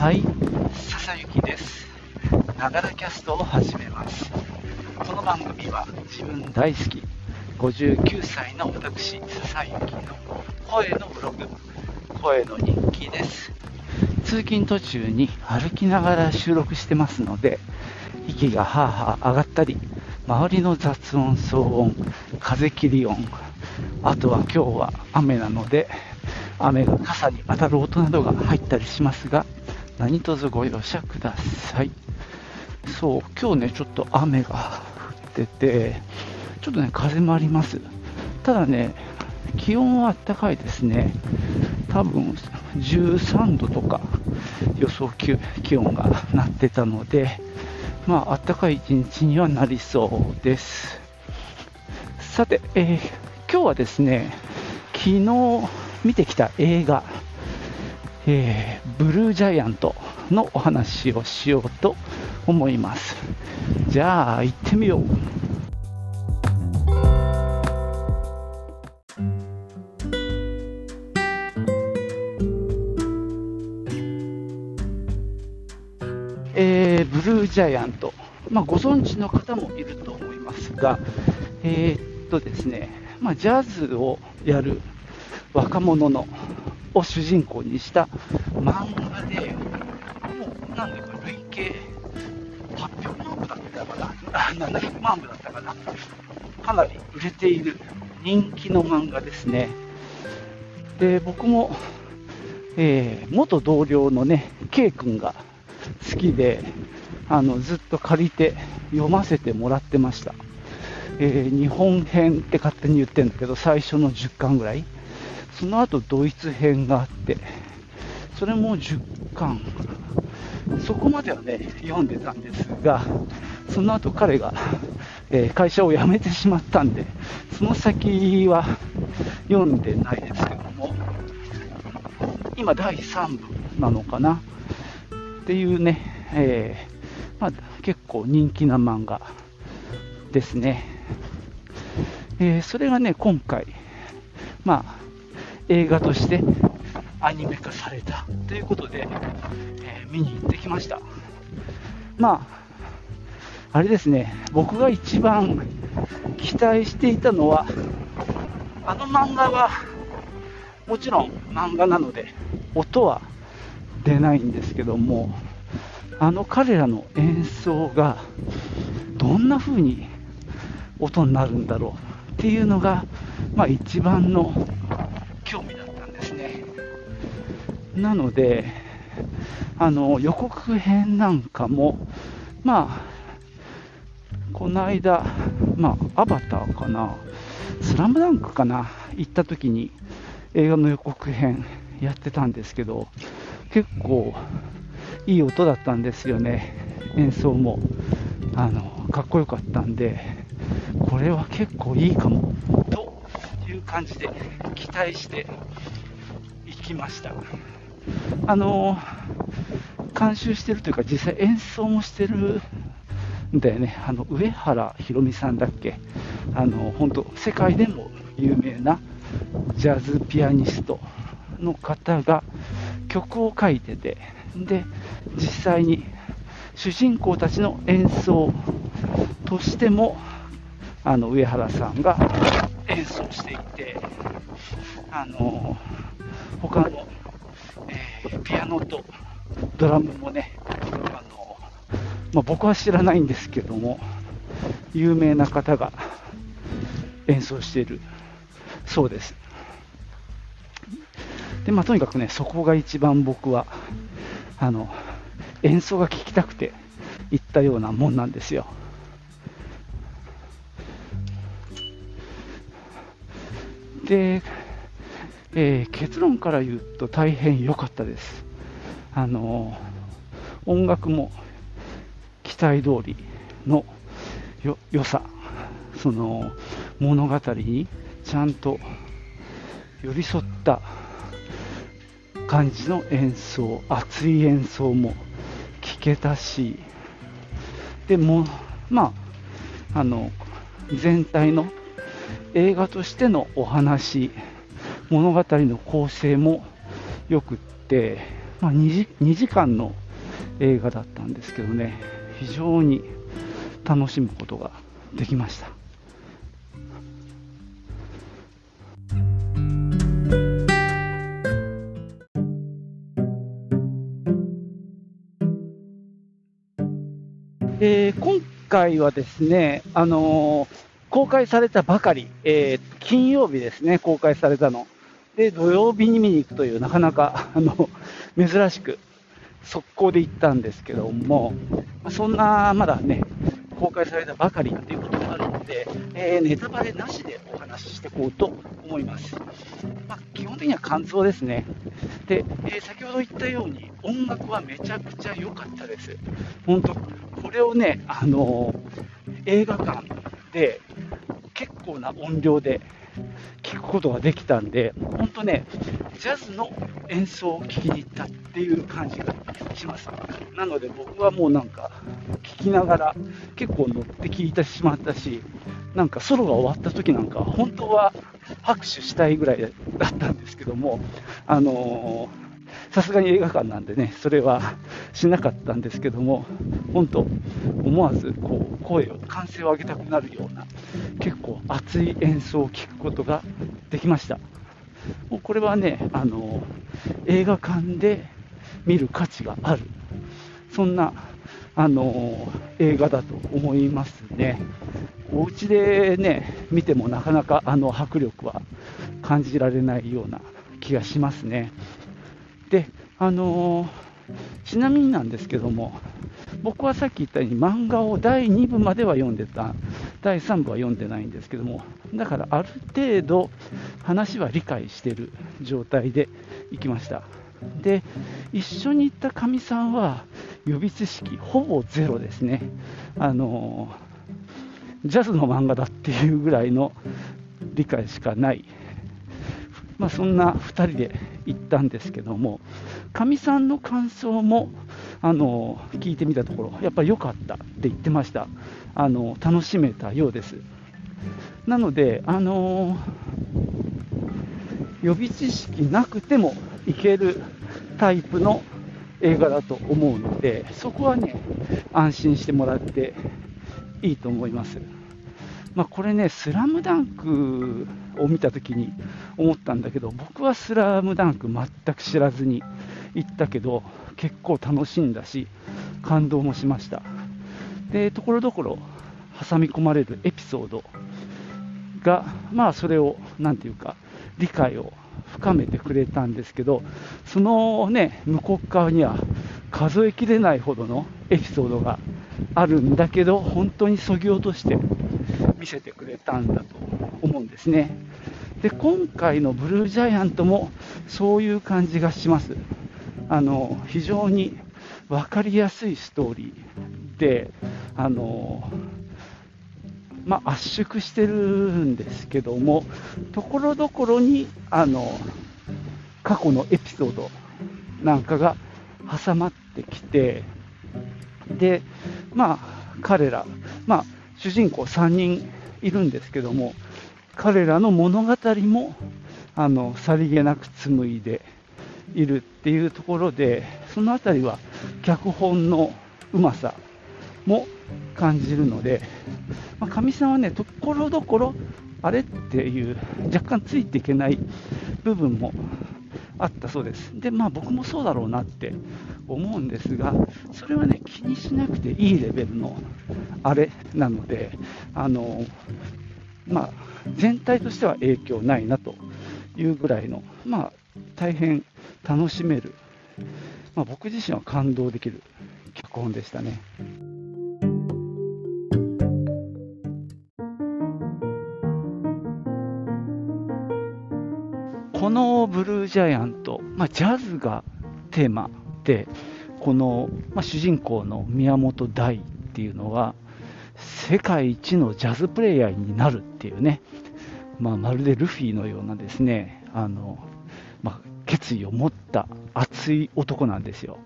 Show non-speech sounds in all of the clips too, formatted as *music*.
はい、笹雪です。ながらキャストを始めます。この番組は自分大好き、59歳の私、笹雪の声のブログ、声の日記です。通勤途中に歩きながら収録してますので、息がはあはあ上がったり、周りの雑音、騒音、風切り音、あとは今日は雨なので、雨が傘に当たる音などが入ったりしますが、何卒ご容赦ください。そう、今日ね、ちょっと雨が降ってて、ちょっとね、風もあります。ただね、気温は暖かいですね。多分13度とか予想気温がなってたので、まあ、暖かい一日にはなりそうです。さて、えー今日はですね、昨日見てきた映画、えーブルージャイアントのお話をしようと思います。じゃあ、行ってみよう。えーブルージャイアント、まあ、ご存知の方もいると思いますが、えーっとですね、まあ、ジャズをやる若者のを主人公にした漫画で、もうなんでか累計800万部だったかな、700万部だったかな、かなり売れている人気の漫画ですね。で、僕も、えー元同僚のね、K 君が好きで、あのずっと借りて読ませてもらってました。えー日本編って勝手に言ってるんだけど、最初の10巻ぐらい。その後ドイツ編があって、それも10巻。そこまではね、読んでたんですが、その後彼が、えー会社を辞めてしまったんで、その先は読んでないですけども、今第3部なのかなっていうね、えーまあ、結構人気な漫画ですね。えーそれがね、今回、まあ、映画としてアニメ化されたということで、えー見に行ってきました。まあ、あれですね、僕が一番期待していたのは、あの漫画は、もちろん漫画なので、音は出ないんですけども、あの彼らの演奏がどんな風に音になるんだろうっていうのが、まあ、一番のなので、あの予告編なんかも、まあ、この間、まあ、アバターかな、スラムダンクかな、行った時に映画の予告編やってたんですけど、結構いい音だったんですよね、演奏もあのかっこよかったんで、これは結構いいかもという感じで期待していきました。あの監修してるというか、実際演奏もしてるんだよね、あの上原ひろみさんだっけ、あの本当、世界でも有名なジャズピアニストの方が曲を書いてて、で実際に主人公たちの演奏としてもあの上原さんが演奏していて、あの他の、ピアノとドラムもね、あのまあ、僕は知らないんですけども、有名な方が演奏しているそうです。でまあ、とにかくね、そこが一番僕はあの演奏が聴きたくて行ったようなもんなんですよ。で、えー結論から言うと大変良かったです。あの音楽も期待通りのよ良さ、その物語にちゃんと寄り添った感じの演奏、熱い演奏も聴けたし、でも、まあ、あの全体の映画としてのお話、物語の構成もよくって、まあ、2, 時2時間の映画だったんですけどね非常に楽しむことができましたえー、今回はですね、あのー、公開されたばかり、えー、金曜日ですね、公開されたの。で、土曜日に見に行くという、なかなか、*laughs* あの、珍しく、速攻で行ったんですけども、そんな、まだね、公開されたばかりっていうこともあるので、えー、ネタバレなしでお話ししていこうと思います。まあ、基本的には感想ですね。で、えー、先ほど言ったように、音楽はめちゃくちゃ良かったです。本当、これをね、あのー、映画館で結構な音量で聞くことができたんで、本当ね、ジャズの演奏を聴きに行ったっていう感じがします。なので僕はもうなんか、聴きながら結構乗って聴いてしまったし、なんかソロが終わった時なんか、本当は拍手したいぐらいだったんですけども、あのーさすがに映画館なんでね、それはしなかったんですけども、本当、思わずこう声を、歓声を上げたくなるような、結構熱い演奏を聴くことができました。もうこれはね、あの映画館で見る価値がある、そんなあの映画だと思いますね。お家でね、見てもなかなかあの迫力は感じられないような気がしますね。で、あのー、ちなみになんですけども、僕はさっき言ったように漫画を第2部までは読んでた、第3部は読んでないんですけども、だからある程度話は理解してる状態で行きました。で、一緒に行ったかみさんは予備知識ほぼゼロですね。あのー、ジャズの漫画だっていうぐらいの理解しかないまあ、そんな2人で行ったんですけども、かみさんの感想もあの聞いてみたところ、やっぱり良かったって言ってました、あの楽しめたようです。なので、あの予備知識なくてもいけるタイプの映画だと思うので、そこはね、安心してもらっていいと思います。まあ、これね、スラムダンクを見たときに思ったんだけど、僕はスラムダンク全く知らずに行ったけど、結構楽しんだし、感動もしました。で、ところどころ挟み込まれるエピソードが、まあ、それを、なんていうか、理解を深めてくれたんですけど、そのね、向こう側には数えきれないほどのエピソードがあるんだけど、本当にそぎ落として見せてくれたんだと思うんですね。で、今回のブルージャイアントもそういう感じがします。あの、非常に分かりやすいストーリーで、あの、まあ、圧縮してるんですけども、ところどころに、あの、過去のエピソードなんかが挟まってきて、で、まあ、彼ら、まあ、主人公3人いるんですけども、彼らの物語もあのさりげなく紡いでいるっていうところで、そのあたりは脚本のうまさも感じるので、か、みさんはね、ところどころ、あれっていう、若干ついていけない部分もあったそうです。で、まあ僕もそうだろうなって思うんですが、それはね、気にしなくていいレベルのあれなので、あのまあ、全体としては影響ないなというぐらいの、まあ、大変楽しめる、まあ、僕自身は感動できる脚本でしたね。ブルージャイアント、まあ、ジャズがテーマで、この、まあ、主人公の宮本大っていうのは、世界一のジャズプレイヤーになるっていうね、まあ、まるでルフィのようなですね、あのまあ、決意を持った熱い男なんですよ。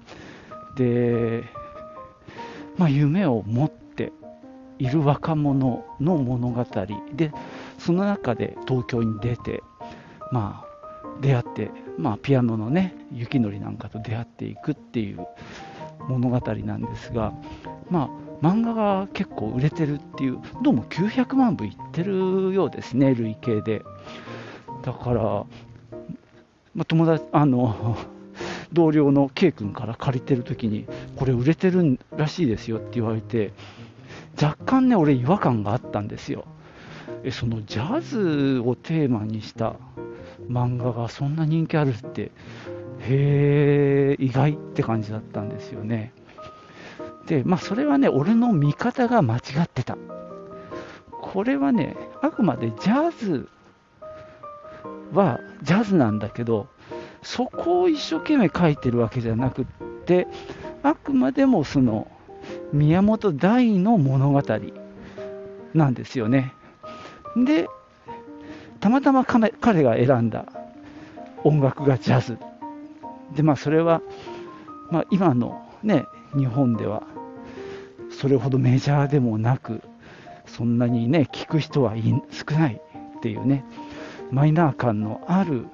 で、まあ、夢を持っている若者の物語。で、その中で東京に出て、まあ、出会って、まあ、ピアノのね雪のりなんかと出会っていくっていう物語なんですが、まあ、漫画が結構売れてるっていう、どうも900万部いってるようですね、累計で。だから、まあ、友達、あの、*laughs* 同僚の K 君から借りてるときに、これ売れてるらしいですよって言われて、若干ね、俺、違和感があったんですよ。えそのジャズをテーマにした漫画がそんな人気あるって、へえ、意外って感じだったんですよね。で、まあ、それはね、俺の見方が間違ってた。これはね、あくまでジャズはジャズなんだけど、そこを一生懸命書いてるわけじゃなくって、あくまでもその宮本大の物語なんですよね。で、たまたま彼が選んだ音楽がジャズ。で、まあ、それは、まあ、今のね、日本ではそれほどメジャーでもなく、そんなにね、聞く人は少ないっていうね、マイナー感のある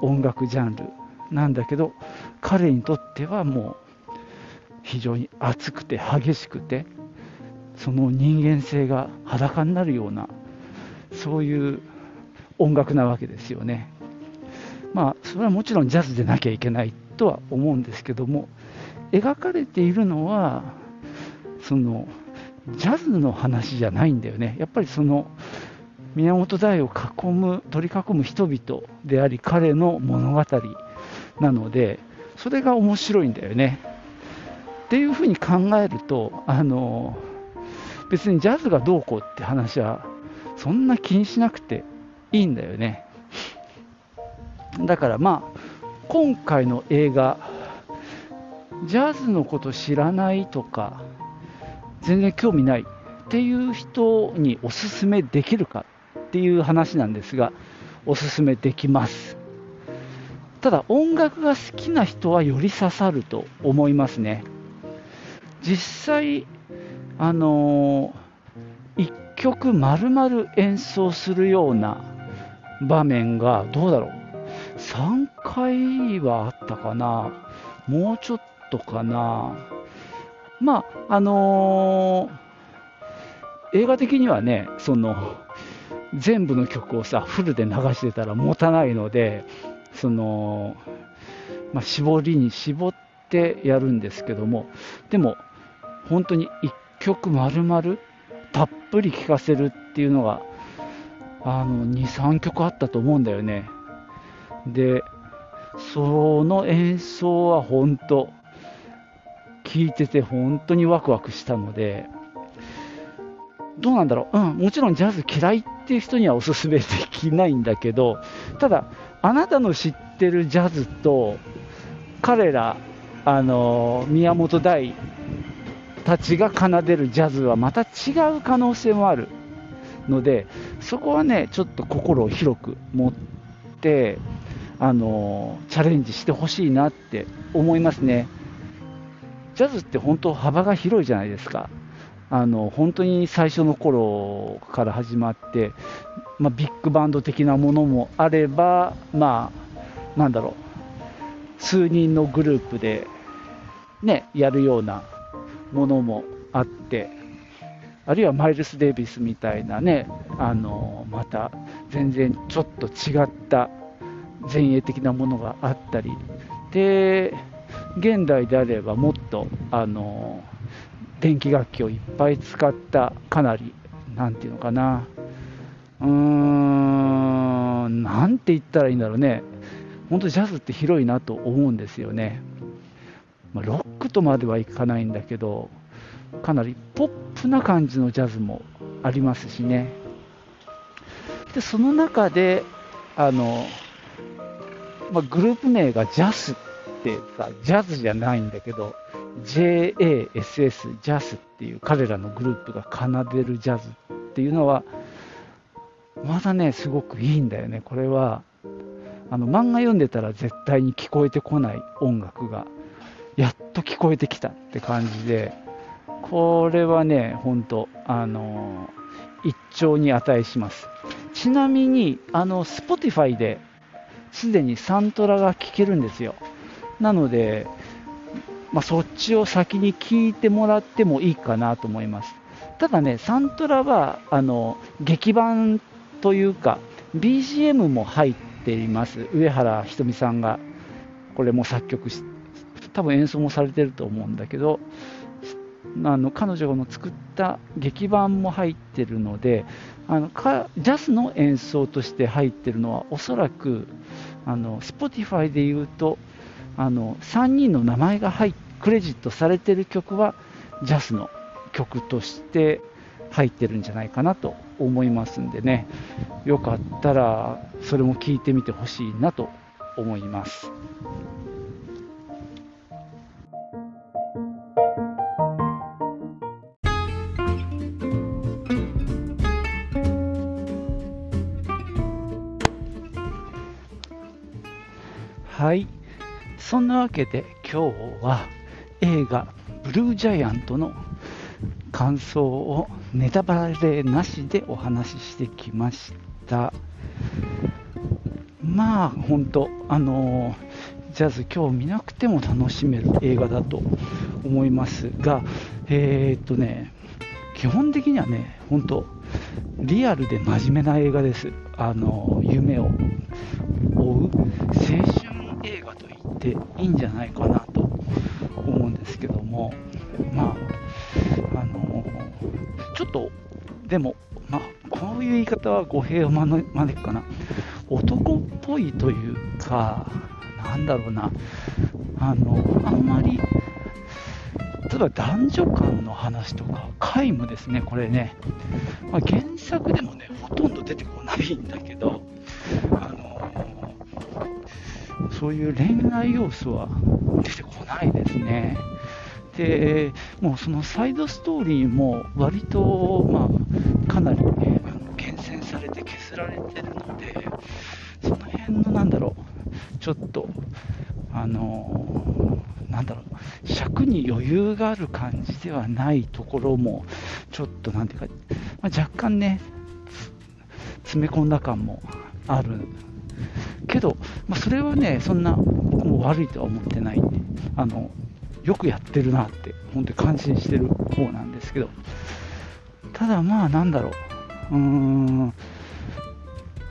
音楽ジャンルなんだけど、彼にとってはもう非常に熱くて激しくて、その人間性が裸になるような、そういう音楽なわけですよね。まあ、それはもちろんジャズでなきゃいけないとは思うんですけども、描かれているのは、そのジャズの話じゃないんだよね。やっぱりその宮本大を囲む、取り囲む人々であり、彼の物語なので、それが面白いんだよね。っていうふうに考えると、あの別にジャズがどうこうって話は、そんな気にしなくていいんだよね。だからまあ、今回の映画、ジャズのこと知らないとか、全然興味ないっていう人におすすめできるかっていう話なんですが、おすすめできます。ただ、音楽が好きな人はより刺さると思いますね。実際、あのー、1曲丸々演奏するような場面が、どうだろう、3回はあったかな、もうちょっとかな、まあ、あのー、映画的にはね、その、全部の曲をさ、フルで流してたら持たないので、その、まあ、絞りに絞ってやるんですけども、でも、本当に1曲丸々たっぷり聴かせるっていうのが、あの、2、3曲あったと思うんだよね。で、その演奏は本当、聞いてて本当にワクワクしたので、どうなんだろう、うん、もちろんジャズ嫌いっていう人にはおすすめできないんだけど、ただ、あなたの知ってるジャズと、彼ら、あの宮本大たちが奏でるジャズはまた違う可能性もあるので、そこはね、ちょっと心を広く持って、あのチャレンジしてほしいなって思いますね。ジャズって本当幅が広いじゃないですか。あの本当に最初の頃から始まって、まあ、ビッグバンド的なものもあれば、まあ、なんだろう、数人のグループで、ね、やるようなものもあって、あるいはマイルス・デイビスみたいなね、あのまた全然ちょっと違った前衛的なものがあったり、で現代であればもっとあの電気楽器をいっぱい使ったかなりなんていうのかな。うーんなんて言ったらいいんだろうね。本当ジャズって広いなと思うんですよね、まあ、ロックとまではいかないんだけどかなりポップな感じのジャズもありますしねでその中であの、まあ、グループ名がジャスってさ、ジャズじゃないんだけど、JASS、ジャスっていう彼らのグループが奏でるジャズっていうのは、まだね、すごくいいんだよね。これは、あの漫画読んでたら絶対に聞こえてこない音楽が、やっと聞こえてきたって感じで、これはね、本当あの一丁に値します。ちなみに、あの、Spotify ですでにサントラが聴けるんですよ。なので、まあ、そっちを先に聞いてもらってもいいかなと思います。ただね、サントラはあの劇版というか、BGM も入っています、上原ひとみさんがこれも作曲し、多分演奏もされてると思うんだけど、あの彼女の作った劇版も入ってるのであのかジャズの演奏として入ってるのはおそらくあの Spotify でいうとあの3人の名前が入クレジットされてる曲はジャズの曲として入ってるんじゃないかなと思いますんでねよかったらそれも聞いてみてほしいなと思います。はい。そんなわけで今日は映画ブルージャイアントの感想をネタバレなしでお話ししてきました。まあ本当、あのジャズ今日見なくても楽しめる映画だと思いますが、えー、っとね、基本的にはね、本当、リアルで真面目な映画です。あの夢を追う青春っていいんじゃないかなと思うんですけども、まあ、あのちょっと、でも、まあ、こういう言い方は語弊を招くかな、男っぽいというか、なんだろうな、あのあんまり、例えば男女間の話とか、皆無ですね、これね、まあ、原作でもね、ほとんど出てこないんだけど、そういう恋愛要素は出てこないですね。で、もうそのサイドストーリーも割と、まあ、かなり、ね、あの厳選されて削られてるので、その辺のなんだろう、ちょっと、あのなんだろう、尺に余裕がある感じではないところも、ちょっとなんていうか、まあ、若干ね、詰め込んだ感もあるけど、まあ、それはね、そんな僕も悪いとは思ってない。んで、あのよくやってるなって、本当に感心してる方なんですけど、ただまあ、なんだろう、うーん、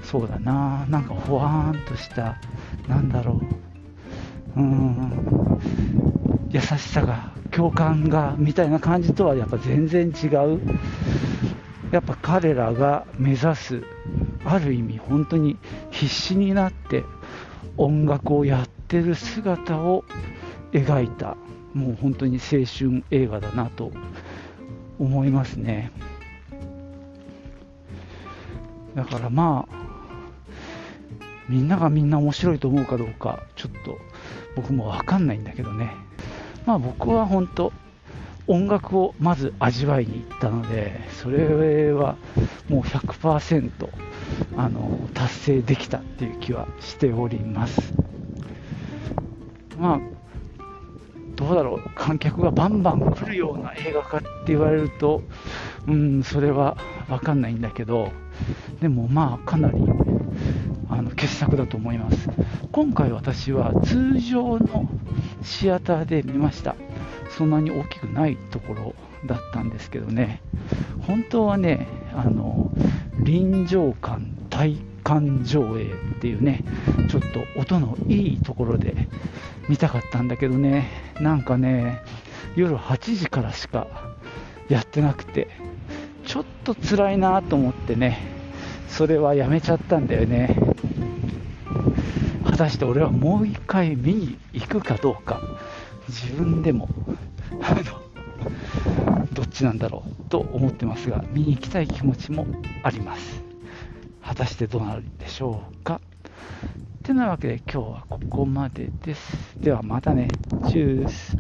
そうだな、なんかほわーんとした、なんだろう、うーん、優しさが、共感が、みたいな感じとはやっぱ全然違う。やっぱ彼らが目指すある意味本当に必死になって音楽をやってる姿を描いたもう本当に青春映画だなと思いますね。だからまあみんながみんな面白いと思うかどうかちょっと僕も分かんないんだけどね。まあ僕は本当音楽をまず味わいに行ったので、それはもう100%あの達成できたっていう気はしております。まあ、どうだろう、観客がバンバン来るような映画かって言われると、うん、それは分かんないんだけど、でもまあ、かなりあの傑作だと思います。今回私は通常のシアターで見ました。そんなに大きくないところだったんですけどね、本当はね、あの臨場感、体感上映っていうね、ちょっと音のいいところで見たかったんだけどね、なんかね、夜8時からしかやってなくて、ちょっと辛いなと思ってね、それはやめちゃったんだよね。果たして俺はもう一回見に行くかどうか、自分でも。あ *laughs* のどっちなんだろうと思ってますが見に行きたい気持ちもあります。果たしてどうなるでしょうか。てなわけで今日はここまでです。ではまたね。チュース。